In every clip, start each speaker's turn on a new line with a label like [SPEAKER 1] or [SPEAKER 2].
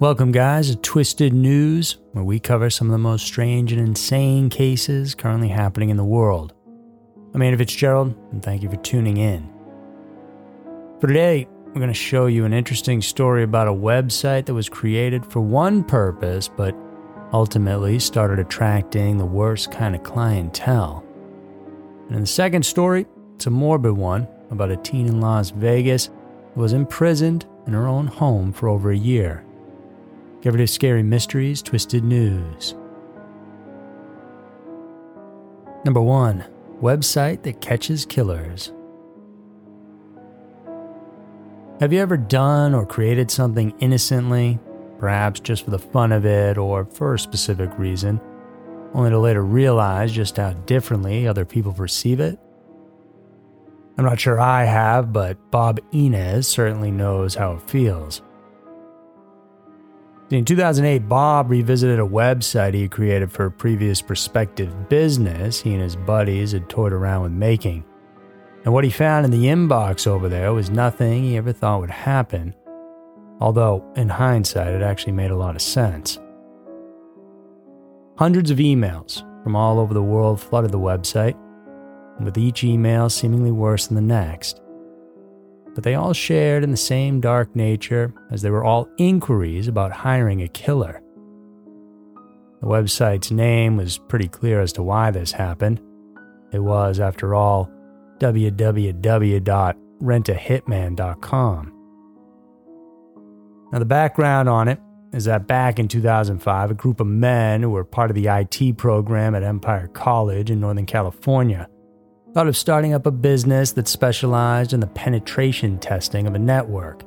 [SPEAKER 1] Welcome, guys, to Twisted News, where we cover some of the most strange and insane cases currently happening in the world. I'm Andy Fitzgerald, and thank you for tuning in. For today, we're going to show you an interesting story about a website that was created for one purpose, but ultimately started attracting the worst kind of clientele. And in the second story, it's a morbid one about a teen in Las Vegas who was imprisoned in her own home for over a year. It to Scary Mysteries, Twisted News. Number one, website that catches killers. Have you ever done or created something innocently, perhaps just for the fun of it or for a specific reason, only to later realize just how differently other people perceive it? I'm not sure I have, but Bob Innes certainly knows how it feels. In 2008, Bob revisited a website he created for a previous prospective business he and his buddies had toyed around with making. And what he found in the inbox over there was nothing he ever thought would happen, although in hindsight, it actually made a lot of sense. Hundreds of emails from all over the world flooded the website, with each email seemingly worse than the next but they all shared in the same dark nature as they were all inquiries about hiring a killer. The website's name was pretty clear as to why this happened. It was, after all, www.rentahitman.com. Now, the background on it is that back in 2005, a group of men who were part of the IT program at Empire College in Northern California thought of starting up a business that specialized in the penetration testing of a network,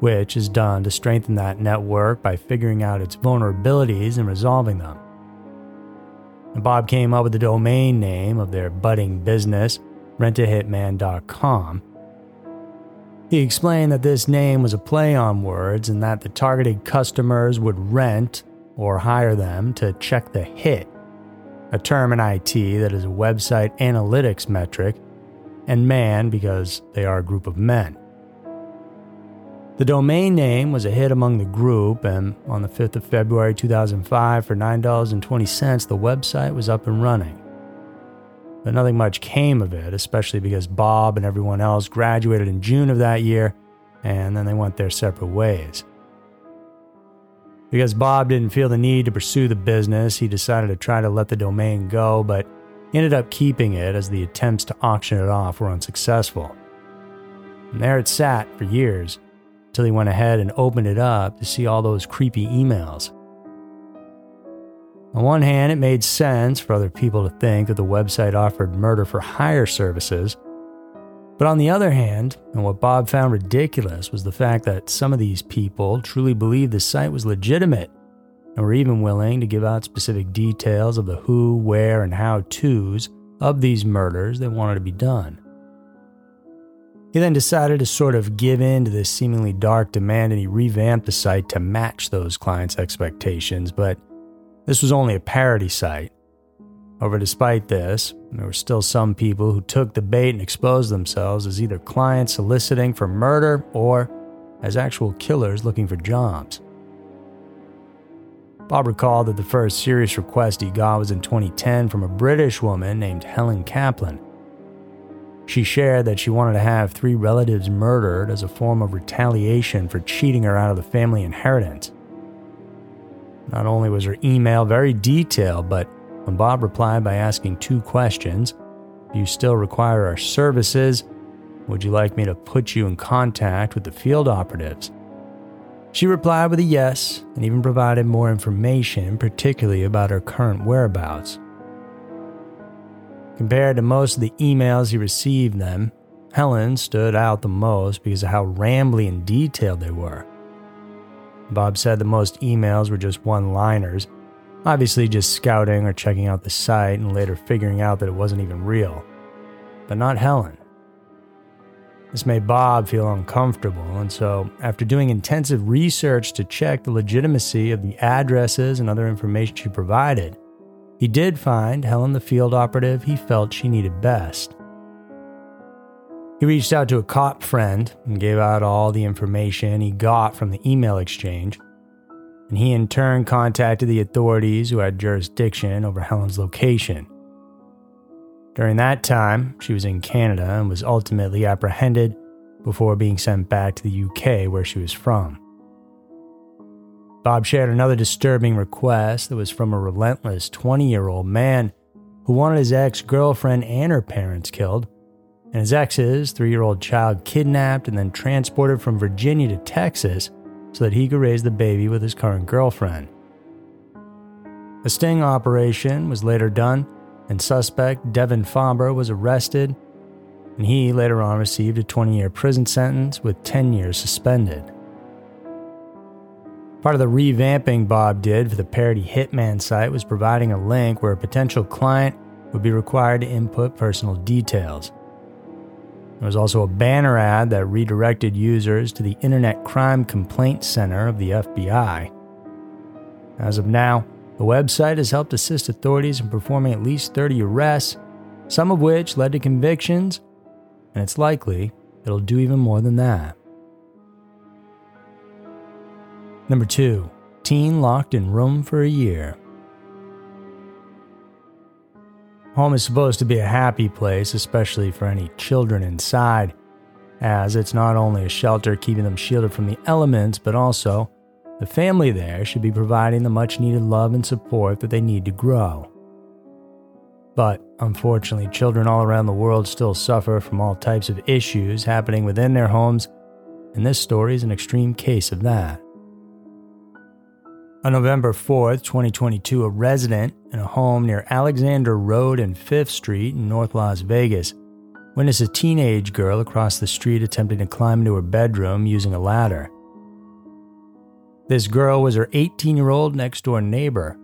[SPEAKER 1] which is done to strengthen that network by figuring out its vulnerabilities and resolving them. And Bob came up with the domain name of their budding business, rentahitman.com. He explained that this name was a play on words and that the targeted customers would rent or hire them to check the hit a term in IT that is a website analytics metric, and man because they are a group of men. The domain name was a hit among the group, and on the 5th of February 2005, for $9.20, the website was up and running. But nothing much came of it, especially because Bob and everyone else graduated in June of that year, and then they went their separate ways. Because Bob didn't feel the need to pursue the business, he decided to try to let the domain go, but ended up keeping it as the attempts to auction it off were unsuccessful. And there it sat for years until he went ahead and opened it up to see all those creepy emails. On one hand, it made sense for other people to think that the website offered murder for hire services, but on the other hand, and what Bob found ridiculous was the fact that some of these people truly believed the site was legitimate and were even willing to give out specific details of the who, where, and how to's of these murders they wanted to be done. He then decided to sort of give in to this seemingly dark demand and he revamped the site to match those clients' expectations, but this was only a parody site However, despite this, there were still some people who took the bait and exposed themselves as either clients soliciting for murder or as actual killers looking for jobs. Bob recalled that the first serious request he got was in 2010 from a British woman named Helen Kaplan. She shared that she wanted to have three relatives murdered as a form of retaliation for cheating her out of the family inheritance. Not only was her email very detailed, but when Bob replied by asking two questions Do you still require our services? Would you like me to put you in contact with the field operatives? She replied with a yes and even provided more information, particularly about her current whereabouts. Compared to most of the emails he received, them, Helen stood out the most because of how rambly and detailed they were. Bob said that most emails were just one liners, obviously just scouting or checking out the site and later figuring out that it wasn't even real. But not Helen. This made Bob feel uncomfortable, and so, after doing intensive research to check the legitimacy of the addresses and other information she provided, he did find Helen the field operative he felt she needed best. He reached out to a cop friend and gave out all the information he got from the email exchange, and he in turn contacted the authorities who had jurisdiction over Helen's location. During that time, she was in Canada and was ultimately apprehended before being sent back to the UK where she was from. Bob shared another disturbing request that was from a relentless 20 year old man who wanted his ex girlfriend and her parents killed, and his ex's three year old child kidnapped and then transported from Virginia to Texas so that he could raise the baby with his current girlfriend. A sting operation was later done and suspect Devin Faber was arrested, and he later on received a 20 year prison sentence with 10 years suspended. Part of the revamping Bob did for the parody Hitman site was providing a link where a potential client would be required to input personal details. There was also a banner ad that redirected users to the Internet Crime Complaint Center of the FBI. As of now, the website has helped assist authorities in performing at least 30 arrests, some of which led to convictions, and it's likely it'll do even more than that. Number 2. Teen locked in room for a year. Home is supposed to be a happy place, especially for any children inside, as it's not only a shelter keeping them shielded from the elements, but also the family there should be providing the much needed love and support that they need to grow. But unfortunately, children all around the world still suffer from all types of issues happening within their homes, and this story is an extreme case of that. On November 4th, 2022, a resident in a home near Alexander Road and 5th Street in North Las Vegas witnessed a teenage girl across the street attempting to climb into her bedroom using a ladder. This girl was her 18 year old next door neighbor,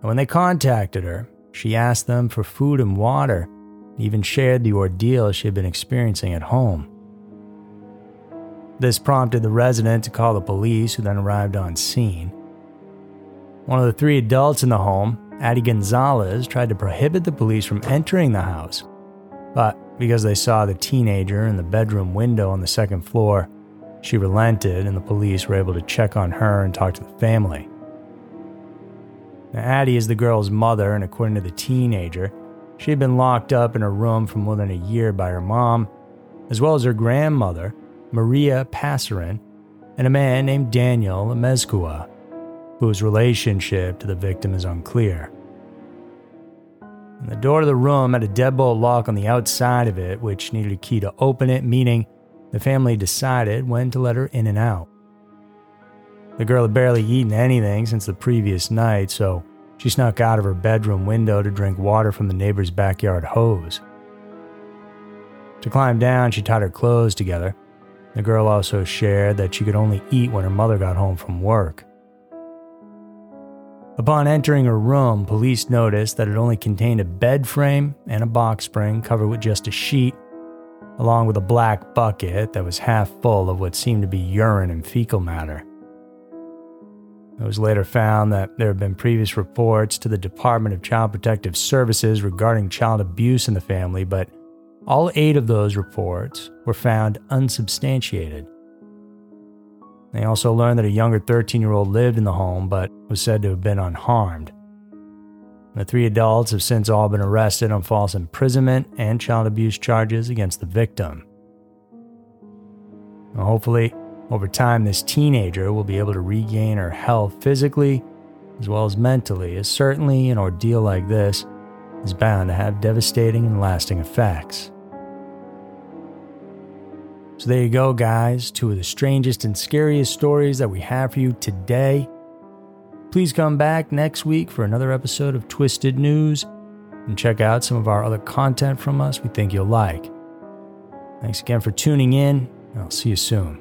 [SPEAKER 1] and when they contacted her, she asked them for food and water, and even shared the ordeal she had been experiencing at home. This prompted the resident to call the police, who then arrived on scene. One of the three adults in the home, Addie Gonzalez, tried to prohibit the police from entering the house, but because they saw the teenager in the bedroom window on the second floor, she relented, and the police were able to check on her and talk to the family. Now, Addie is the girl's mother, and according to the teenager, she had been locked up in her room for more than a year by her mom, as well as her grandmother, Maria Passarin, and a man named Daniel Mezcua, whose relationship to the victim is unclear. And the door to the room had a deadbolt lock on the outside of it, which needed a key to open it, meaning the family decided when to let her in and out. The girl had barely eaten anything since the previous night, so she snuck out of her bedroom window to drink water from the neighbor's backyard hose. To climb down, she tied her clothes together. The girl also shared that she could only eat when her mother got home from work. Upon entering her room, police noticed that it only contained a bed frame and a box spring covered with just a sheet along with a black bucket that was half full of what seemed to be urine and fecal matter. It was later found that there had been previous reports to the Department of Child Protective Services regarding child abuse in the family, but all eight of those reports were found unsubstantiated. They also learned that a younger 13 year old lived in the home but was said to have been unharmed. The three adults have since all been arrested on false imprisonment and child abuse charges against the victim. Now, hopefully, over time, this teenager will be able to regain her health physically as well as mentally, as certainly an ordeal like this is bound to have devastating and lasting effects. So, there you go, guys. Two of the strangest and scariest stories that we have for you today. Please come back next week for another episode of Twisted News and check out some of our other content from us we think you'll like. Thanks again for tuning in, and I'll see you soon.